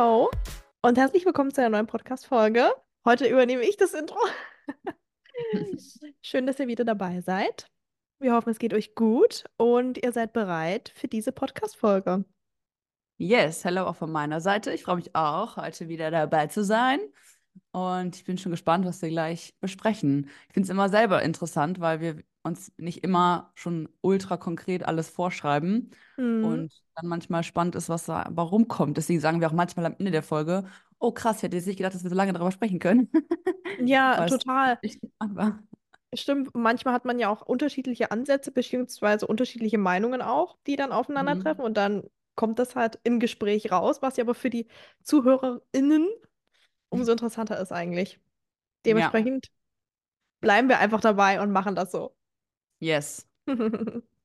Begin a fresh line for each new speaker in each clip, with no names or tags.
Hallo und herzlich willkommen zu einer neuen Podcast-Folge. Heute übernehme ich das Intro. Schön, dass ihr wieder dabei seid. Wir hoffen, es geht euch gut und ihr seid bereit für diese Podcast-Folge.
Yes, hello auch von meiner Seite. Ich freue mich auch, heute wieder dabei zu sein. Und ich bin schon gespannt, was wir gleich besprechen. Ich finde es immer selber interessant, weil wir uns nicht immer schon ultra konkret alles vorschreiben
Mhm.
und dann manchmal spannend ist, was da warum kommt. Deswegen sagen wir auch manchmal am Ende der Folge, oh krass, ich hätte jetzt nicht gedacht, dass wir so lange darüber sprechen können.
Ja, total. Stimmt, manchmal hat man ja auch unterschiedliche Ansätze beziehungsweise unterschiedliche Meinungen auch, die dann aufeinandertreffen
Mhm.
und dann kommt das halt im Gespräch raus, was ja aber für die ZuhörerInnen umso interessanter ist eigentlich.
Ja,
Dementsprechend bleiben wir einfach dabei und machen das so.
yes.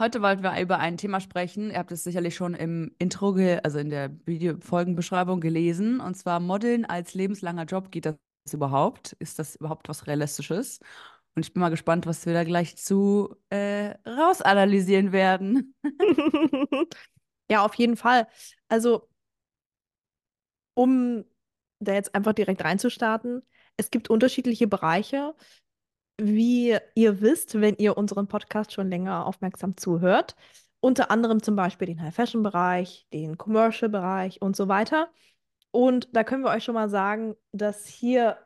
Heute wollten wir über ein Thema sprechen. Ihr habt es sicherlich schon im Intro, also in der Video-Folgenbeschreibung gelesen. Und zwar Modeln als lebenslanger Job. Geht das überhaupt? Ist das überhaupt was Realistisches? Und ich bin mal gespannt, was wir da gleich zu äh, rausanalysieren werden.
Ja, auf jeden Fall. Also, um da jetzt einfach direkt reinzustarten, es gibt unterschiedliche Bereiche, wie ihr wisst, wenn ihr unseren Podcast schon länger aufmerksam zuhört. Unter anderem zum Beispiel den High-Fashion-Bereich, den Commercial-Bereich und so weiter. Und da können wir euch schon mal sagen, dass hier,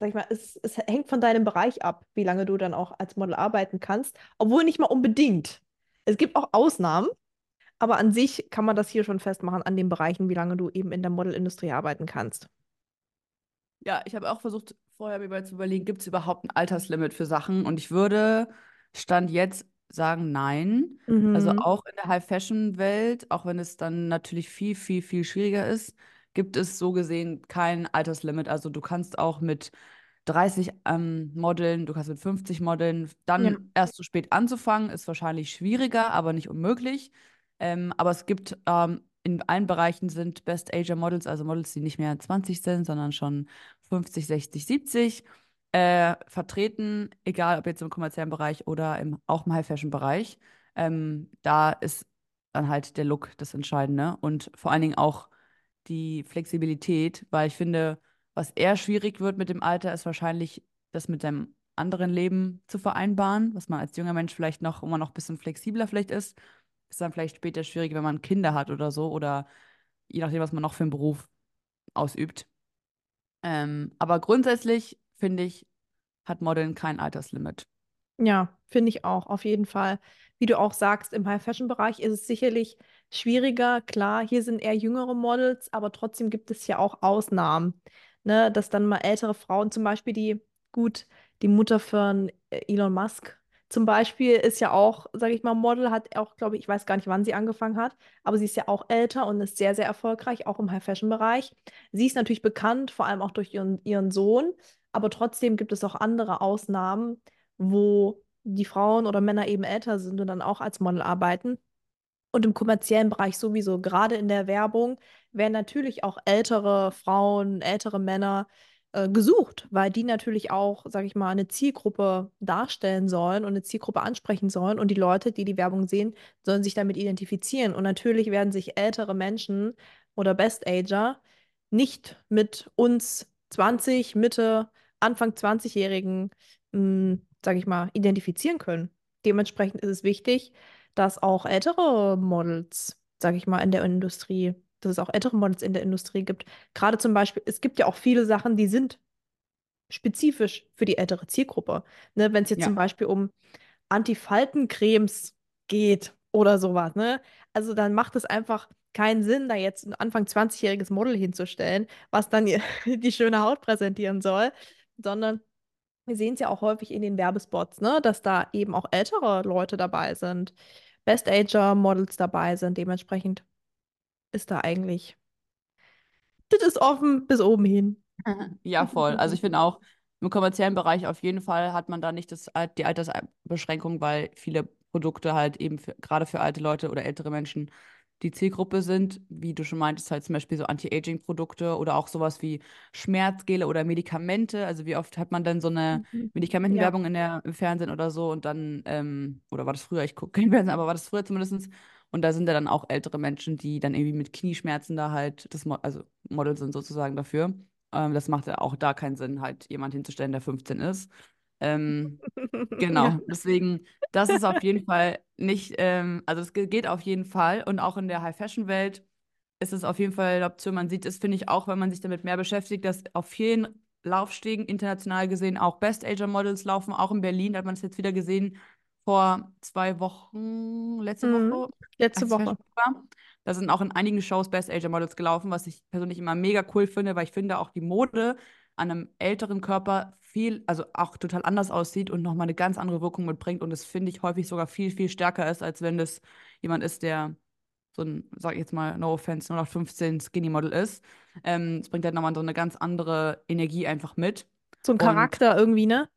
sag ich mal, es, es hängt von deinem Bereich ab, wie lange du dann auch als Model arbeiten kannst, obwohl nicht mal unbedingt. Es gibt auch Ausnahmen, aber an sich kann man das hier schon festmachen an den Bereichen, wie lange du eben in der Modelindustrie arbeiten kannst.
Ja, ich habe auch versucht, vorher mir mal zu überlegen, gibt es überhaupt ein Alterslimit für Sachen? Und ich würde Stand jetzt sagen, nein. Also
Mhm.
auch in der High-Fashion-Welt, auch wenn es dann natürlich viel, viel, viel schwieriger ist, gibt es so gesehen kein Alterslimit. Also du kannst auch mit 30 ähm, Modeln, du kannst mit 50 Modeln,
Ja.
dann erst zu spät anzufangen, ist wahrscheinlich schwieriger, aber nicht unmöglich. Ähm, aber es gibt ähm, in allen Bereichen sind Best Ager Models, also Models, die nicht mehr 20 sind, sondern schon 50, 60, 70 äh, vertreten, egal ob jetzt im kommerziellen Bereich oder im, auch im High-Fashion-Bereich. Ähm, da ist dann halt der Look das Entscheidende und vor allen Dingen auch die Flexibilität, weil ich finde, was eher schwierig wird mit dem Alter, ist wahrscheinlich das mit seinem anderen Leben zu vereinbaren, was man als junger Mensch vielleicht noch immer noch ein bisschen flexibler vielleicht ist. Ist dann vielleicht später schwierig, wenn man Kinder hat oder so oder je nachdem, was man noch für einen Beruf ausübt. Ähm, aber grundsätzlich finde ich, hat Modeln kein Alterslimit.
Ja, finde ich auch, auf jeden Fall. Wie du auch sagst, im High-Fashion-Bereich ist es sicherlich schwieriger. Klar, hier sind eher jüngere Models, aber trotzdem gibt es ja auch Ausnahmen. Ne, dass dann mal ältere Frauen, zum Beispiel die, gut, die Mutter von äh, Elon Musk zum Beispiel ist ja auch, sage ich mal, Model, hat auch, glaube ich, ich weiß gar nicht, wann sie angefangen hat, aber sie ist ja auch älter und ist sehr, sehr erfolgreich, auch im High-Fashion-Bereich. Sie ist natürlich bekannt, vor allem auch durch ihren, ihren Sohn, aber trotzdem gibt es auch andere Ausnahmen wo die Frauen oder Männer eben älter sind und dann auch als Model arbeiten. Und im kommerziellen Bereich sowieso, gerade in der Werbung, werden natürlich auch ältere Frauen, ältere Männer äh, gesucht, weil die natürlich auch, sage ich mal, eine Zielgruppe darstellen sollen und eine Zielgruppe ansprechen sollen. Und die Leute, die die Werbung sehen, sollen sich damit identifizieren. Und natürlich werden sich ältere Menschen oder Best-Ager nicht mit uns 20, Mitte, Anfang 20-Jährigen, sage ich mal, identifizieren können. Dementsprechend ist es wichtig, dass auch ältere Models, sage ich mal, in der Industrie, dass es auch ältere Models in der Industrie gibt. Gerade zum Beispiel, es gibt ja auch viele Sachen, die sind spezifisch für die ältere Zielgruppe. Ne, wenn es jetzt zum
Ja.
Beispiel um Antifaltencremes geht oder sowas, ne? Also dann macht es einfach keinen Sinn, da jetzt ein Anfang 20-jähriges Model hinzustellen, was dann die, die schöne Haut präsentieren soll, sondern wir sehen es ja auch häufig in den Werbespots, ne, dass da eben auch ältere Leute dabei sind, Best-Ager-Models dabei sind. Dementsprechend ist da eigentlich, das ist offen bis oben hin.
Ja, voll. Also ich finde auch, im kommerziellen Bereich auf jeden Fall hat man da nicht das, die Altersbeschränkung, weil viele Produkte halt eben für, gerade für alte Leute oder ältere Menschen die Zielgruppe sind. Wie du schon meintest, halt zum Beispiel so Anti-Aging-Produkte oder auch sowas wie Schmerzgele oder Medikamente. Also wie oft hat man denn so eine
Mhm. Ja.
Medikamentenwerbung in der, im Fernsehen oder so und dann, ähm, oder war das früher, ich gucke kein Fernsehen, aber war das früher zumindest, Und da sind ja dann auch ältere Menschen, die dann irgendwie mit Knieschmerzen da halt, das Mo also Model sind sozusagen dafür. Ähm, das macht ja auch da keinen Sinn, halt jemand hinzustellen, der 15 ist. Ähm, genau,
Ja.
deswegen, das ist auf jeden Fall nicht, ähm, also es ge- geht auf jeden Fall und auch in der High-Fashion-Welt ist es auf jeden Fall eine Option. Man sieht es, finde ich, auch, wenn man sich damit mehr beschäftigt, dass auf vielen Laufstegen international gesehen auch Best-Ager-Models laufen, auch in Berlin, da hat man es jetzt wieder gesehen, vor zwei Wochen, letzte
Mhm.
Woche,
Letzte Woche.
War. Da sind auch in einigen Shows Best-Ager-Models gelaufen, was ich persönlich immer mega cool finde, weil ich finde auch die Mode an einem älteren Körper viel, also auch total anders aussieht und nochmal eine ganz andere Wirkung mitbringt und das finde ich häufig sogar viel, viel stärker ist, als wenn das jemand ist, der so ein, sag ich jetzt mal, no offense, 0815 Skinny Model ist. Ähm, es bringt halt nochmal so eine ganz andere Energie einfach mit.
So ein
Und
Charakter irgendwie, ne?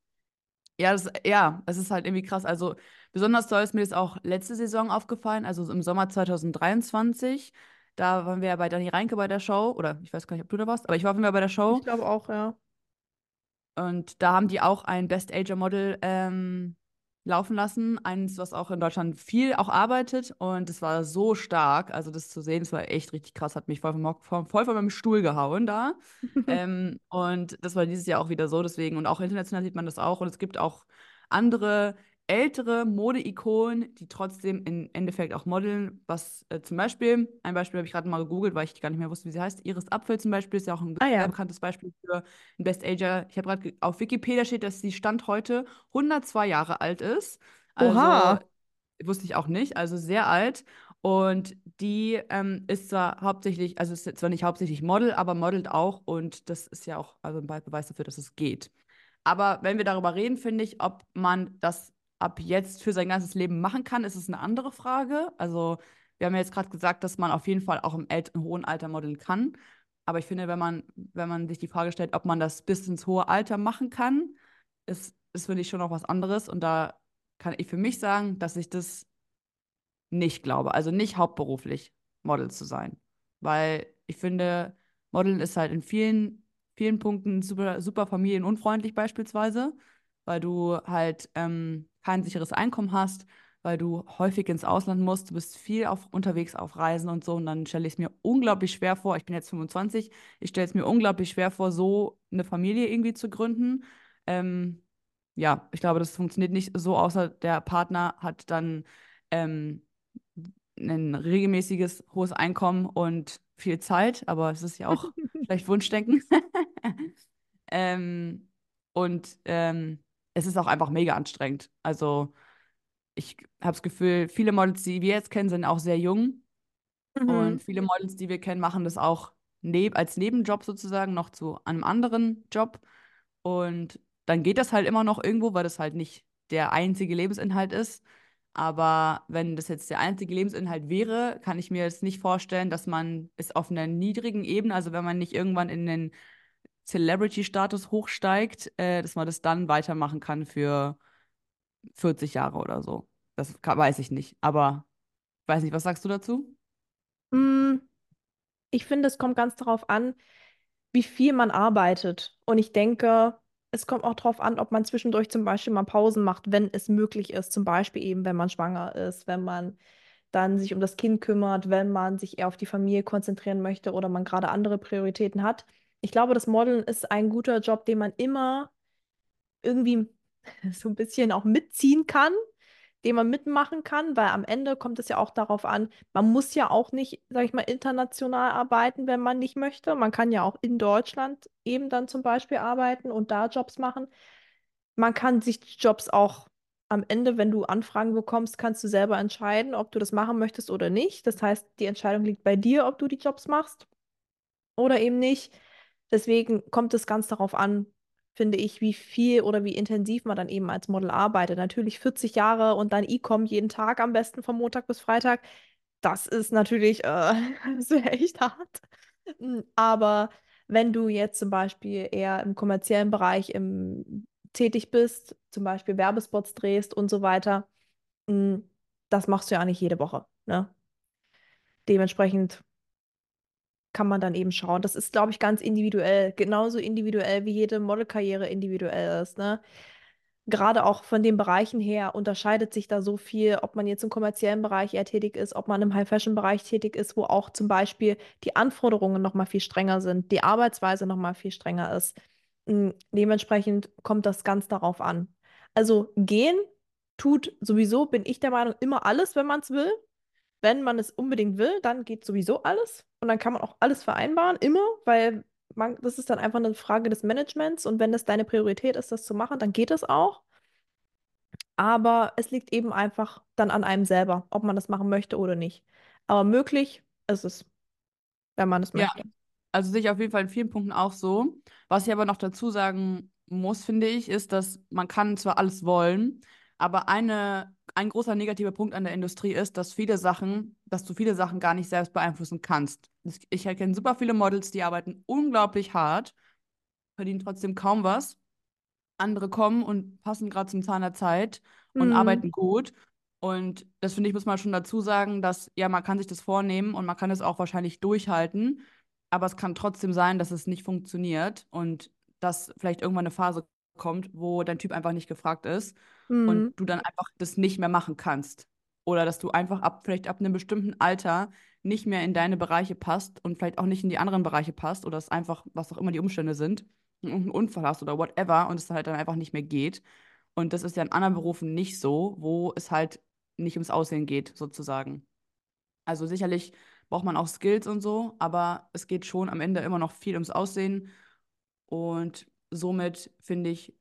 Ja, das, ja, es ist halt irgendwie krass. Also besonders toll ist mir das auch letzte Saison aufgefallen, also im Sommer 2023. Da waren wir ja bei Dani Reinke bei der Show, oder ich weiß gar nicht, ob du da warst, aber ich war auf jeden Fall bei der
Ich
Show.
glaube auch, ja.
Und da haben die auch ein Best Ager Model ähm, laufen lassen. Eins, was auch in Deutschland viel auch arbeitet. Und es war so stark. Also das zu sehen, das war echt richtig krass. Hat mich voll vom, voll, voll von meinem Stuhl gehauen da. Ähm, und das war dieses Jahr auch wieder so. Deswegen, und auch international sieht man das auch. Und es gibt auch andere ältere Mode-Ikonen, die trotzdem im Endeffekt auch modeln. Was äh, zum Beispiel, ein Beispiel habe ich gerade mal gegoogelt, weil ich gar nicht mehr wusste, wie sie heißt. Iris Apfel zum Beispiel ist ja auch ein
Ah ja.
bekanntes Beispiel für ein Best Ager. Ich habe gerade auf Wikipedia steht, dass sie Stand heute 102 Jahre alt ist. Also
Oha.
wusste ich auch nicht, also sehr alt. Und die ähm, ist zwar hauptsächlich, also ist zwar nicht hauptsächlich Model, aber modelt auch. Und das ist ja auch also ein Beweis dafür, dass es geht. Aber wenn wir darüber reden, finde ich, ob man das ab jetzt für sein ganzes Leben machen kann, ist es eine andere Frage. Also wir haben ja jetzt gerade gesagt, dass man auf jeden Fall auch im, im hohen Alter modeln kann. Aber ich finde, wenn man, wenn man sich die Frage stellt, ob man das bis ins hohe Alter machen kann, ist, ist finde ich, schon noch was anderes. Und da kann ich für mich sagen, dass ich das nicht glaube. Also nicht hauptberuflich Model zu sein. Weil ich finde, Modeln ist halt in vielen, vielen Punkten super, super familienunfreundlich beispielsweise, weil du halt ähm, kein sicheres Einkommen hast, weil du häufig ins Ausland musst, du bist viel auf, unterwegs auf Reisen und so. Und dann stelle ich es mir unglaublich schwer vor, ich bin jetzt 25, ich stelle es mir unglaublich schwer vor, so eine Familie irgendwie zu gründen. Ähm, ja, ich glaube, das funktioniert nicht so, außer der Partner hat dann ähm, ein regelmäßiges hohes Einkommen und viel Zeit, aber es ist ja auch vielleicht Wunschdenken. ähm, und ähm, es ist auch einfach mega anstrengend. Also ich habe das Gefühl, viele Models, die wir jetzt kennen, sind auch sehr jung
Mhm.
und viele Models, die wir kennen, machen das auch neb als Nebenjob sozusagen noch zu einem anderen Job. Und dann geht das halt immer noch irgendwo, weil das halt nicht der einzige Lebensinhalt ist. Aber wenn das jetzt der einzige Lebensinhalt wäre, kann ich mir jetzt nicht vorstellen, dass man es auf einer niedrigen Ebene, also wenn man nicht irgendwann in den Celebrity-Status hochsteigt, äh, dass man das dann weitermachen kann für 40 Jahre oder so. Das kann, weiß ich nicht. Aber weiß nicht, was sagst du dazu?
Mm, Ich finde, es kommt ganz darauf an, wie viel man arbeitet. Und ich denke, es kommt auch darauf an, ob man zwischendurch zum Beispiel mal Pausen macht, wenn es möglich ist. Zum Beispiel eben, wenn man schwanger ist, wenn man dann sich um das Kind kümmert, wenn man sich eher auf die Familie konzentrieren möchte oder man gerade andere Prioritäten hat. Ich glaube, das Modeln ist ein guter Job, den man immer irgendwie so ein bisschen auch mitziehen kann, den man mitmachen kann, weil am Ende kommt es ja auch darauf an, man muss ja auch nicht, sag ich mal, international arbeiten, wenn man nicht möchte. Man kann ja auch in Deutschland eben dann zum Beispiel arbeiten und da Jobs machen. Man kann sich Jobs auch am Ende, wenn du Anfragen bekommst, kannst du selber entscheiden, ob du das machen möchtest oder nicht. Das heißt, die Entscheidung liegt bei dir, ob du die Jobs machst oder eben nicht. Deswegen kommt es ganz darauf an, finde ich, wie viel oder wie intensiv man dann eben als Model arbeitet. Natürlich 40 Jahre und dann E-Com jeden Tag am besten von Montag bis Freitag. Das ist natürlich, äh, das echt hart. Mm, Aber wenn du jetzt zum Beispiel eher im kommerziellen Bereich im, tätig bist, zum Beispiel Werbespots drehst und so weiter, mm, das machst du ja nicht jede Woche, ne? Dementsprechend kann man dann eben schauen. Das ist, glaube ich, ganz individuell. Genauso individuell wie jede Modelkarriere individuell ist, ne? gerade auch von den Bereichen her unterscheidet sich da so viel, ob man jetzt im kommerziellen Bereich eher tätig ist, ob man im High-Fashion-Bereich tätig ist, wo auch zum Beispiel die Anforderungen noch mal viel strenger sind, die Arbeitsweise noch mal viel strenger ist. Mm, Dementsprechend kommt das ganz darauf an. Also gehen tut sowieso, bin ich der Meinung, immer alles, wenn man es will. Wenn man es unbedingt will, dann geht sowieso alles. Und dann kann man auch alles vereinbaren, immer, weil man, das ist dann einfach eine Frage des Managements. Und wenn es deine Priorität ist, das zu machen, dann geht es auch. Aber es liegt eben einfach dann an einem selber, ob man das machen möchte oder nicht. Aber möglich ist es, wenn man es
Ja,
möchte.
also sehe ich auf jeden Fall in vielen Punkten auch so. Was ich aber noch dazu sagen muss, finde ich, ist, dass man kann zwar alles wollen, aber eine, ein großer negativer Punkt an der Industrie ist, dass viele Sachen, dass du viele Sachen gar nicht selbst beeinflussen kannst. Ich erkenne super viele Models, die arbeiten unglaublich hart, verdienen trotzdem kaum was. Andere kommen und passen gerade zum Zahn der Zeit und
Hm,
arbeiten gut. Und das finde ich, muss man schon dazu sagen, dass ja, man kann sich das vornehmen und man kann es auch wahrscheinlich durchhalten, aber es kann trotzdem sein, dass es nicht funktioniert und dass vielleicht irgendwann eine Phase kommt, wo dein Typ einfach nicht gefragt ist und
hm,
du dann einfach das nicht mehr machen kannst. Oder dass du einfach ab, vielleicht ab einem bestimmten Alter nicht mehr in deine Bereiche passt und vielleicht auch nicht in die anderen Bereiche passt oder es einfach, was auch immer die Umstände sind irgendeinen Unfall hast oder whatever und es halt dann einfach nicht mehr geht. Und das ist ja in anderen Berufen nicht so, wo es halt nicht ums Aussehen geht, sozusagen. Also sicherlich braucht man auch Skills und so, aber es geht schon am Ende immer noch viel ums Aussehen. Und somit finde ich,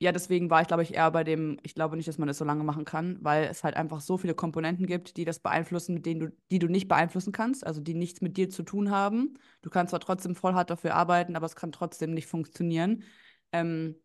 ja, deswegen war ich, glaube ich, eher bei dem, ich glaube nicht, dass man das so lange machen kann, weil es halt einfach so viele Komponenten gibt, die das beeinflussen, mit denen du, die du nicht beeinflussen kannst, also die nichts mit dir zu tun haben. Du kannst zwar trotzdem voll hart dafür arbeiten, aber es kann trotzdem nicht funktionieren. Ähm,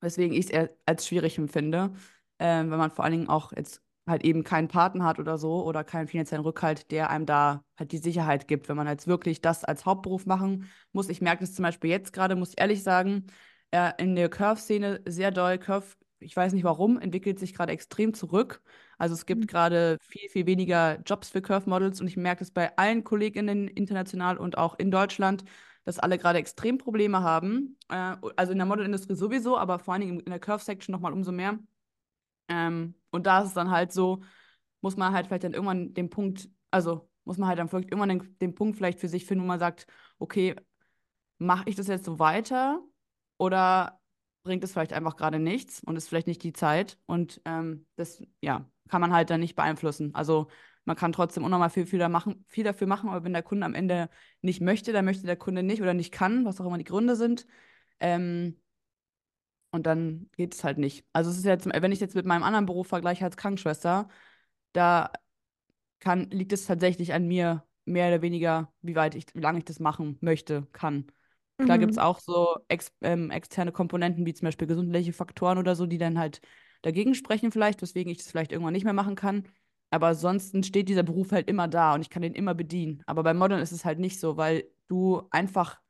weswegen ich es eher als schwierig empfinde, ähm, wenn man vor allen Dingen auch jetzt halt eben keinen Partner hat oder so oder keinen finanziellen Rückhalt, der einem da halt die Sicherheit gibt, wenn man jetzt wirklich das als Hauptberuf machen muss. Ich merke das zum Beispiel jetzt gerade, muss ich ehrlich sagen, äh, in der Curve-Szene sehr doll. Curve, ich weiß nicht warum, entwickelt sich gerade extrem zurück. Also es gibt gerade viel, viel weniger Jobs für Curve-Models und ich merke es bei allen KollegInnen international und auch in Deutschland, dass alle gerade extrem Probleme haben. Äh, also in der Modelindustrie sowieso, aber vor allen Dingen in der Curve-Section nochmal umso mehr. Ähm, und da ist es dann halt so, muss man halt vielleicht dann irgendwann den Punkt, also muss man halt dann vielleicht irgendwann den, den Punkt vielleicht für sich finden, wo man sagt, okay, mache ich das jetzt so weiter oder bringt es vielleicht einfach gerade nichts und ist vielleicht nicht die Zeit und ähm, das, ja, kann man halt dann nicht beeinflussen. Also man kann trotzdem unnormal viel, viel, da machen, viel dafür machen, aber wenn der Kunde am Ende nicht möchte, dann möchte der Kunde nicht oder nicht kann, was auch immer die Gründe sind, ähm, und dann geht es halt nicht. Also es ist jetzt, wenn ich jetzt mit meinem anderen Beruf vergleiche als Krankenschwester, da kann, liegt es tatsächlich an mir, mehr oder weniger, wie weit ich, wie lange ich das machen möchte, kann. Klar gibt es
mhm.
auch so ex, ähm, externe Komponenten, wie zum Beispiel gesundheitliche Faktoren oder so, die dann halt dagegen sprechen vielleicht, weswegen ich das vielleicht irgendwann nicht mehr machen kann. Aber ansonsten steht dieser Beruf halt immer da und ich kann den immer bedienen. Aber bei Modern ist es halt nicht so, weil du einfach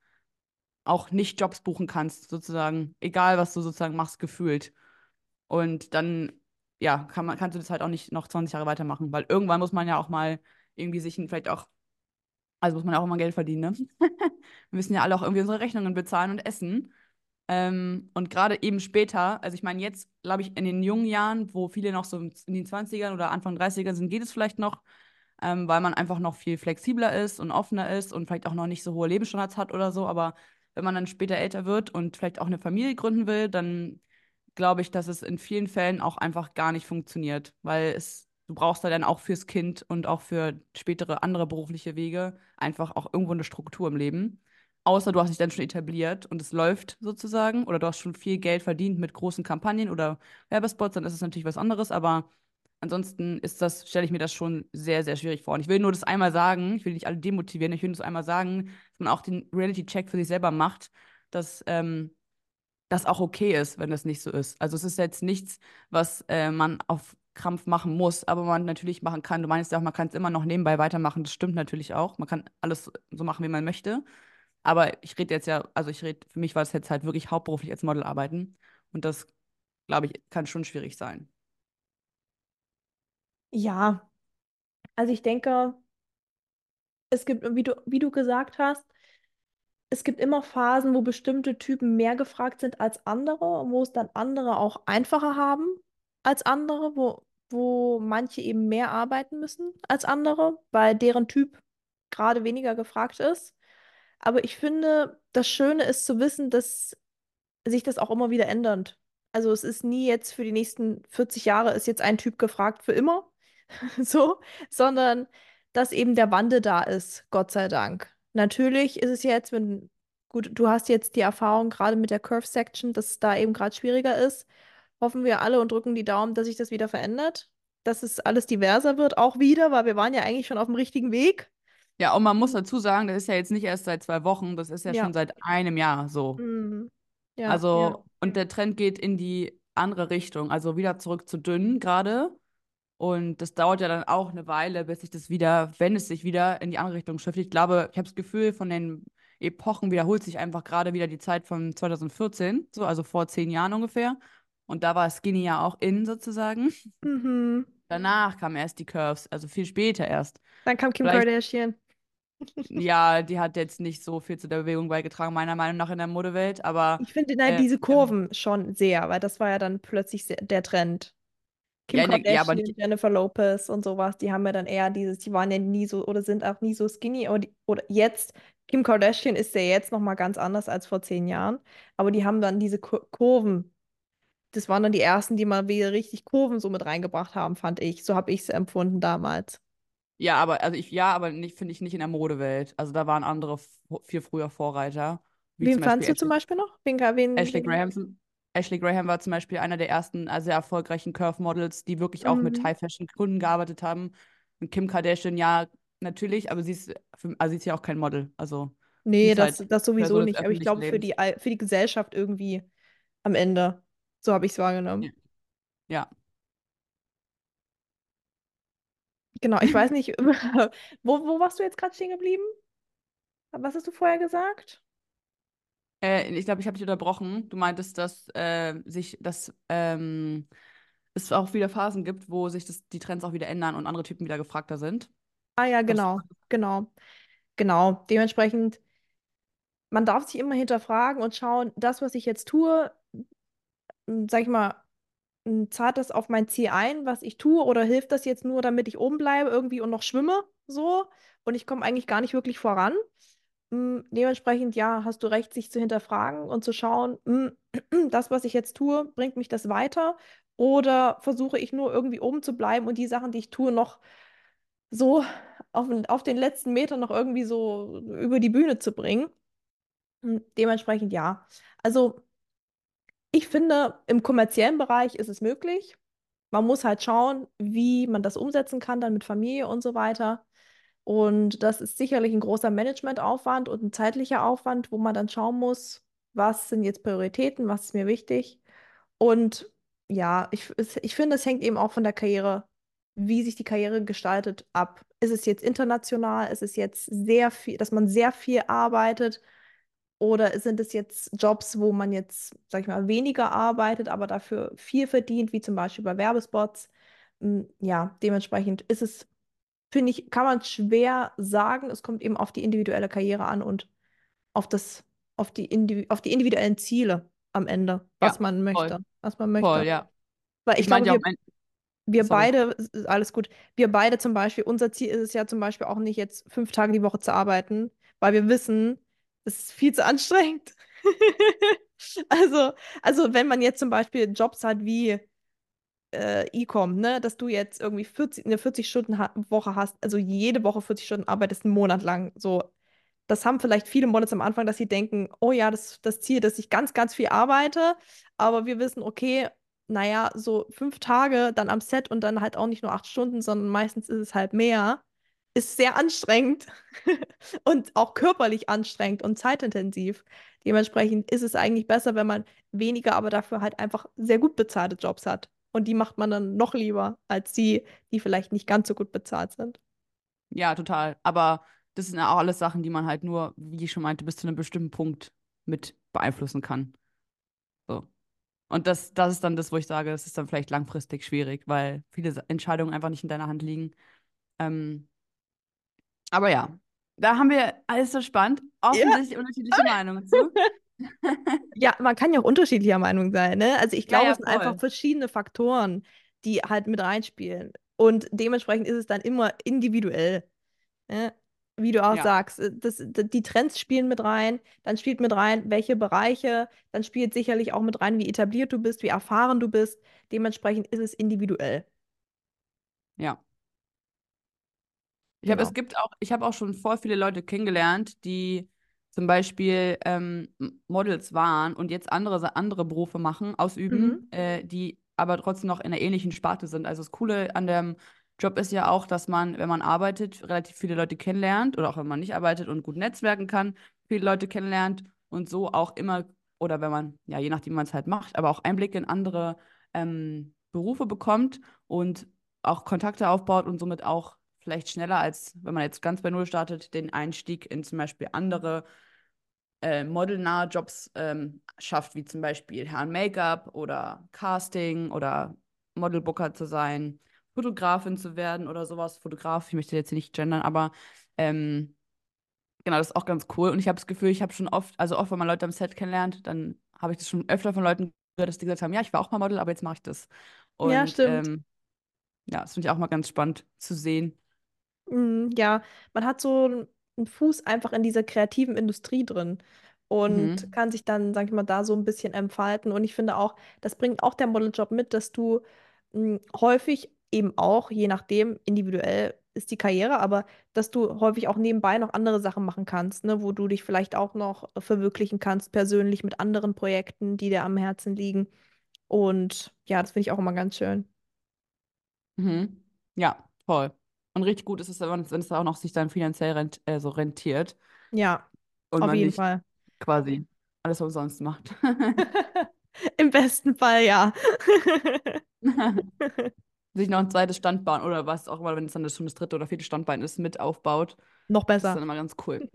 auch nicht Jobs buchen kannst, sozusagen, egal was du sozusagen machst, gefühlt. Und dann, ja, kann man, kannst du das halt auch nicht noch 20 Jahre weitermachen, weil irgendwann muss man ja auch mal irgendwie sich vielleicht auch, also muss man auch mal Geld verdienen, ne? Wir müssen ja alle auch irgendwie unsere Rechnungen bezahlen und essen. Ähm, und gerade eben später, also ich meine, jetzt, glaube ich, in den jungen Jahren, wo viele noch so in den 20ern oder Anfang 30ern sind, geht es vielleicht noch, ähm, weil man einfach noch viel flexibler ist und offener ist und vielleicht auch noch nicht so hohe Lebensstandards hat oder so. Aber wenn man dann später älter wird und vielleicht auch eine Familie gründen will, dann glaube ich, dass es in vielen Fällen auch einfach gar nicht funktioniert, weil es, du brauchst da dann auch fürs Kind und auch für spätere andere berufliche Wege einfach auch irgendwo eine Struktur im Leben. Außer du hast dich dann schon etabliert und es läuft sozusagen oder du hast schon viel Geld verdient mit großen Kampagnen oder Werbespots, dann ist es natürlich was anderes, aber ansonsten ist das, stelle ich mir das schon sehr, sehr schwierig vor. Und ich will nur das einmal sagen, ich will nicht alle demotivieren, ich will nur das einmal sagen, dass man auch den Reality-Check für sich selber macht, dass ähm, das auch okay ist, wenn das nicht so ist. Also es ist jetzt nichts, was äh, man auf Krampf machen muss, aber man natürlich machen kann. Du meinst ja auch, man kann es immer noch nebenbei weitermachen. Das stimmt natürlich auch. Man kann alles so machen, wie man möchte. Aber ich rede jetzt ja, also ich rede, für mich war es jetzt halt wirklich hauptberuflich als Model arbeiten. Und das, glaube ich, kann schon schwierig sein.
Ja, also ich denke, es gibt, wie du, wie du gesagt hast, es gibt immer Phasen, wo bestimmte Typen mehr gefragt sind als andere, und wo es dann andere auch einfacher haben als andere, wo, wo manche eben mehr arbeiten müssen als andere, weil deren Typ gerade weniger gefragt ist. Aber ich finde, das Schöne ist zu wissen, dass sich das auch immer wieder ändert. Also es ist nie jetzt für die nächsten 40 Jahre ist jetzt ein Typ gefragt für immer, so, sondern dass eben der Wandel da ist, Gott sei Dank. Natürlich ist es ja jetzt, wenn, gut, du hast jetzt die Erfahrung gerade mit der Curve Section, dass es da eben gerade schwieriger ist. Hoffen wir alle und drücken die Daumen, dass sich das wieder verändert, dass es alles diverser wird, auch wieder, weil wir waren ja eigentlich schon auf dem richtigen Weg.
Ja, und man muss dazu sagen, das ist ja jetzt nicht erst seit zwei Wochen, das ist ja
Ja.
schon seit einem Jahr so.
Mhm. Ja,
Also,
ja.
und der Trend geht in die andere Richtung, also wieder zurück zu dünn gerade. Und das dauert ja dann auch eine Weile, bis sich das wieder, wenn es sich wieder in die andere Richtung schifft. Ich glaube, ich habe das Gefühl, von den Epochen wiederholt sich einfach gerade wieder die Zeit von 2014, so, also vor zehn Jahren ungefähr. Und da war Skinny ja auch in sozusagen.
Mhm.
Danach kamen erst die Curves, also viel später erst.
Dann kam Kim
Vielleicht
Kardashian.
Ja, die hat jetzt nicht so viel zu der Bewegung beigetragen, meiner Meinung nach in der Modewelt, aber
Ich finde nein,
äh,
diese
ähm,
Kurven schon sehr, weil das war ja dann plötzlich sehr, der Trend. Kim
ja, in der, ja, aber
Kardashian,
die,
Jennifer Lopez und sowas, die haben ja dann eher dieses, die waren ja nie so oder sind auch nie so skinny. Oder, oder jetzt, Kim Kardashian ist ja jetzt nochmal ganz anders als vor zehn Jahren, aber die haben dann diese Kur Kurven. Das waren dann die ersten, die mal wieder richtig Kurven so mit reingebracht haben, fand ich. So habe ich es empfunden damals.
ja, aber also ich, ja, aber nicht, finde ich nicht in der Modewelt. Also da waren andere viel früher Vorreiter, wie
Wen fandst
Beispiel
du zum Beispiel noch? Wen, wen,
Ashley? Graham. Ashley Graham war zum Beispiel einer der ersten äh, sehr erfolgreichen Curve-Models, die wirklich auch mit
Mhm.
High-Fashion-Kunden gearbeitet haben. Und Kim Kardashian, ja, natürlich, aber sie ist, für, also sie ist ja auch kein Model. Also
Nee, das,
halt
das sowieso
Person
nicht. Aber ich glaube, für die, für die Gesellschaft irgendwie am Ende. So habe ich es wahrgenommen.
Ja. Ja.
Genau, ich weiß nicht, wo, wo warst du jetzt gerade stehen geblieben? Was hast du vorher gesagt?
Äh, ich glaube, ich habe dich unterbrochen. Du meintest, dass äh, sich dass ähm, es auch wieder Phasen gibt, wo sich das, die Trends auch wieder ändern und andere Typen wieder gefragter sind.
Ah ja,
Das,
genau, genau, genau. Dementsprechend, man darf sich immer hinterfragen und schauen, das, was ich jetzt tue, m, sag ich mal, m, zahlt das auf mein Ziel ein, was ich tue, oder hilft das jetzt nur, damit ich oben bleibe irgendwie und noch schwimme, so, und ich komme eigentlich gar nicht wirklich voran? Mm, Dementsprechend, ja, hast du recht, sich zu hinterfragen und zu schauen, mm, das, was ich jetzt tue, bringt mich das weiter? Oder versuche ich nur irgendwie oben zu bleiben und die Sachen, die ich tue, noch so auf, den- auf den letzten Meter noch irgendwie so über die Bühne zu bringen? Mm, Dementsprechend, ja. Also, ich finde, im kommerziellen Bereich ist es möglich. Man muss halt schauen, wie man das umsetzen kann, dann mit Familie und so weiter. Und das ist sicherlich ein großer Managementaufwand und ein zeitlicher Aufwand, wo man dann schauen muss, was sind jetzt Prioritäten, was ist mir wichtig. Und ja, ich, ich finde, es hängt eben auch von der Karriere, wie sich die Karriere gestaltet, ab. Ist es jetzt international? Ist es jetzt sehr viel, dass man sehr viel arbeitet? Oder sind es jetzt Jobs, wo man jetzt, sag ich mal, weniger arbeitet, aber dafür viel verdient, wie zum Beispiel bei Werbespots? Mm, Ja, dementsprechend ist es finde ich, kann man schwer sagen. Es kommt eben auf die individuelle Karriere an und auf das, auf die, Indivi auf die individuellen Ziele am Ende, was
ja,
man
voll,
möchte, was man
voll,
möchte.
ja.
Weil ich
Ich
glaube,
meinte ja mein,
wir
sorry.
beide, alles gut, wir beide zum Beispiel, unser Ziel ist es ja zum Beispiel auch nicht jetzt fünf Tage die Woche zu arbeiten, weil wir wissen, es ist viel zu anstrengend. Also, also wenn man jetzt zum Beispiel Jobs hat wie äh, E-Com, ne, dass du jetzt irgendwie 40, eine 40-Stunden-Woche hast, also jede Woche 40 Stunden arbeitest, einen Monat lang. So, das haben vielleicht viele Models am Anfang, dass sie denken, oh ja, das, das Ziel, dass ich ganz, ganz viel arbeite, aber wir wissen, okay, naja, so fünf Tage dann am Set und dann halt auch nicht nur acht Stunden, sondern meistens ist es halt mehr, ist sehr anstrengend und auch körperlich anstrengend und zeitintensiv. Dementsprechend ist es eigentlich besser, wenn man weniger, aber dafür halt einfach sehr gut bezahlte Jobs hat. Und die macht man dann noch lieber als die, die vielleicht nicht ganz so gut bezahlt sind.
Ja, total. Aber das sind ja auch alles Sachen, die man halt nur, wie ich schon meinte, bis zu einem bestimmten Punkt mit beeinflussen kann. So. Und das, das ist dann das, wo ich sage, das ist dann vielleicht langfristig schwierig, weil viele Entscheidungen einfach nicht in deiner Hand liegen. Ähm, aber ja, Da haben wir alles so spannend. Offensichtlich unterschiedliche Meinungen zu.
Ja, man kann ja auch unterschiedlicher Meinung sein, ne? Also ich
Ja,
glaube,
ja,
es sind einfach verschiedene Faktoren, die halt mit reinspielen. Und dementsprechend ist es dann immer individuell. Ne? Wie du auch
Ja.
sagst, äh, das, die Trends spielen mit rein, dann spielt mit rein, welche Bereiche, dann spielt sicherlich auch mit rein, wie etabliert du bist, wie erfahren du bist. Dementsprechend ist es individuell.
Ja. Ich habe, es
Genau.
gibt auch, ich habe auch schon voll viele Leute kennengelernt, die zum Beispiel ähm, Models waren und jetzt andere, andere Berufe machen,
Mhm.
ausüben, äh, die aber trotzdem noch in einer ähnlichen Sparte sind. Also das Coole an dem Job ist ja auch, dass man, wenn man arbeitet, relativ viele Leute kennenlernt oder auch wenn man nicht arbeitet und gut netzwerken kann, viele Leute kennenlernt und so auch immer, oder wenn man, ja, je nachdem, wie man es halt macht, aber auch Einblicke in andere ähm, Berufe bekommt und auch Kontakte aufbaut und somit auch vielleicht schneller, als wenn man jetzt ganz bei Null startet, den Einstieg in zum Beispiel andere äh, modelnahe Jobs ähm, schafft, wie zum Beispiel Herren Make-up oder Casting oder Modelbooker zu sein, Fotografin zu werden oder sowas. Fotograf, ich möchte jetzt nicht gendern, aber ähm, genau, das ist auch ganz cool. Und ich habe das Gefühl, ich habe schon oft, also oft, wenn man Leute am Set kennenlernt, dann habe ich das schon öfter von Leuten gehört, dass die gesagt haben, ja, ich war auch mal Model, aber jetzt mache ich das.
Ja,
Und
stimmt.
ähm, ja, das finde ich auch mal ganz spannend zu sehen.
Mm, Ja, man hat so einen einen Fuß einfach in dieser kreativen Industrie drin und
Mhm.
kann sich dann, sag ich mal, da so ein bisschen entfalten. Und ich finde auch, das bringt auch der Modeljob mit, dass du mm, häufig eben auch, je nachdem, individuell ist die Karriere, aber dass du häufig auch nebenbei noch andere Sachen machen kannst, ne, wo du dich vielleicht auch noch verwirklichen kannst, persönlich mit anderen Projekten, die dir am Herzen liegen. Und ja, das finde ich auch immer ganz schön.
Mhm. Ja, voll. Und richtig gut ist es, wenn es auch noch sich dann finanziell rent, äh, so rentiert
Ja,
und
auf jeden Fall.
quasi alles umsonst macht.
Im besten Fall ja.
Sich noch ein zweites Standbein oder was auch immer, wenn es dann schon das dritte oder vierte Standbein ist, mit aufbaut.
Noch
Das ist
besser.
dann immer ganz cool.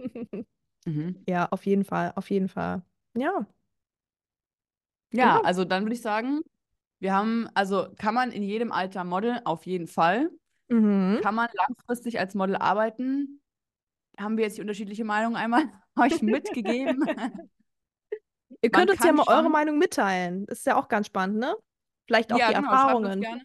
Mhm.
Ja, auf jeden Fall, auf jeden Fall. Ja,
Ja,
genau.
also dann würde ich sagen, wir haben, also kann man in jedem Alter Model auf jeden Fall.
Mhm.
Kann man langfristig als Model arbeiten? Haben wir jetzt die unterschiedliche Meinung einmal euch mitgegeben?
Ihr könnt uns ja mal eure. Meinung mitteilen. Das ist ja auch ganz spannend, ne? Vielleicht auch
Ja,
die
genau,
Erfahrungen.
gerne.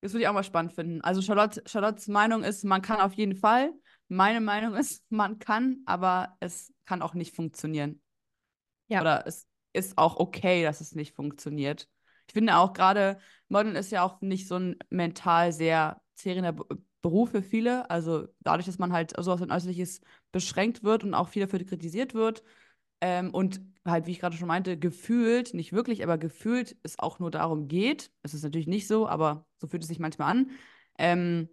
Das würde ich auch mal spannend finden. Also Charlotte, Charlottes Meinung ist, man kann auf jeden Fall. Meine Meinung ist, man kann, aber es kann auch nicht funktionieren.
Ja.
Oder es ist auch okay, dass es nicht funktioniert. Ich finde auch gerade, Modeln ist ja auch nicht so ein mental sehr Be- Beruf für viele. Also dadurch, dass man halt so auf sein Äußerliches beschränkt wird und auch viel dafür kritisiert wird. Ähm, und halt, wie ich gerade schon meinte, gefühlt, nicht wirklich, aber gefühlt es auch nur darum geht. Es ist natürlich nicht so, aber so fühlt es sich manchmal an. Ähm,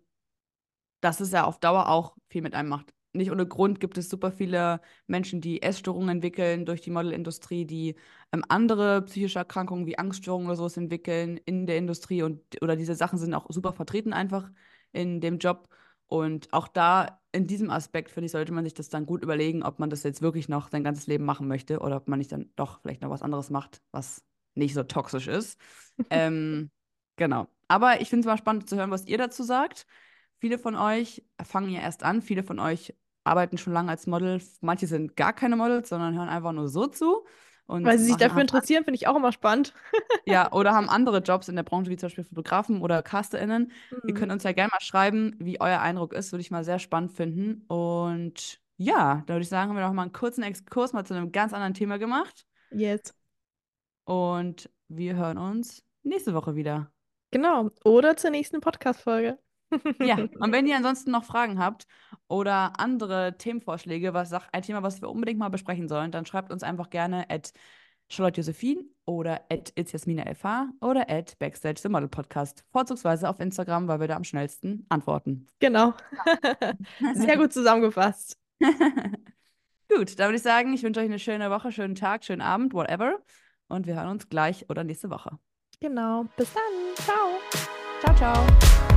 dass es ja auf Dauer auch viel mit einem macht. Nicht ohne Grund gibt es super viele Menschen, die Essstörungen entwickeln durch die Modelindustrie, die ähm, andere psychische Erkrankungen wie Angststörungen oder sowas entwickeln in der Industrie und oder diese Sachen sind auch super vertreten einfach in dem Job. Und auch da in diesem Aspekt, finde ich, sollte man sich das dann gut überlegen, ob man das jetzt wirklich noch sein ganzes Leben machen möchte oder ob man nicht dann doch vielleicht noch was anderes macht, was nicht so toxisch ist. Ähm, genau. Aber ich finde es mal spannend zu hören, was ihr dazu sagt. Viele von euch fangen ja erst an, viele von euch arbeiten schon lange als Model. Manche sind gar keine Models, sondern hören einfach nur so zu
Weil sie sich dafür interessieren, finde ich auch immer spannend.
ja, oder haben andere Jobs in der Branche, wie zum Beispiel Fotografen oder CasterInnen. Ihr
Mhm.
könnt uns ja gerne mal schreiben, wie euer Eindruck ist, würde ich mal sehr spannend finden. Und ja, da würde ich sagen, haben wir noch mal einen kurzen Exkurs mal zu einem ganz anderen Thema gemacht.
Yes.
Und wir hören uns nächste Woche wieder.
Genau. Oder zur nächsten Podcast-Folge.
Ja, und wenn ihr ansonsten noch Fragen habt oder andere Themenvorschläge, was sagt ein Thema, was wir unbedingt mal besprechen sollen, dann schreibt uns einfach gerne at Charlotte Josephine oder at itsjasminalf oder at Backstage the Model Podcast. Vorzugsweise auf Instagram, weil wir da am schnellsten antworten.
Genau. Sehr gut zusammengefasst.
Gut, dann würde ich sagen, ich wünsche euch eine schöne Woche, schönen Tag, schönen Abend, whatever. Und wir hören uns gleich oder nächste Woche.
Genau. Bis dann. Ciao.
Ciao, ciao.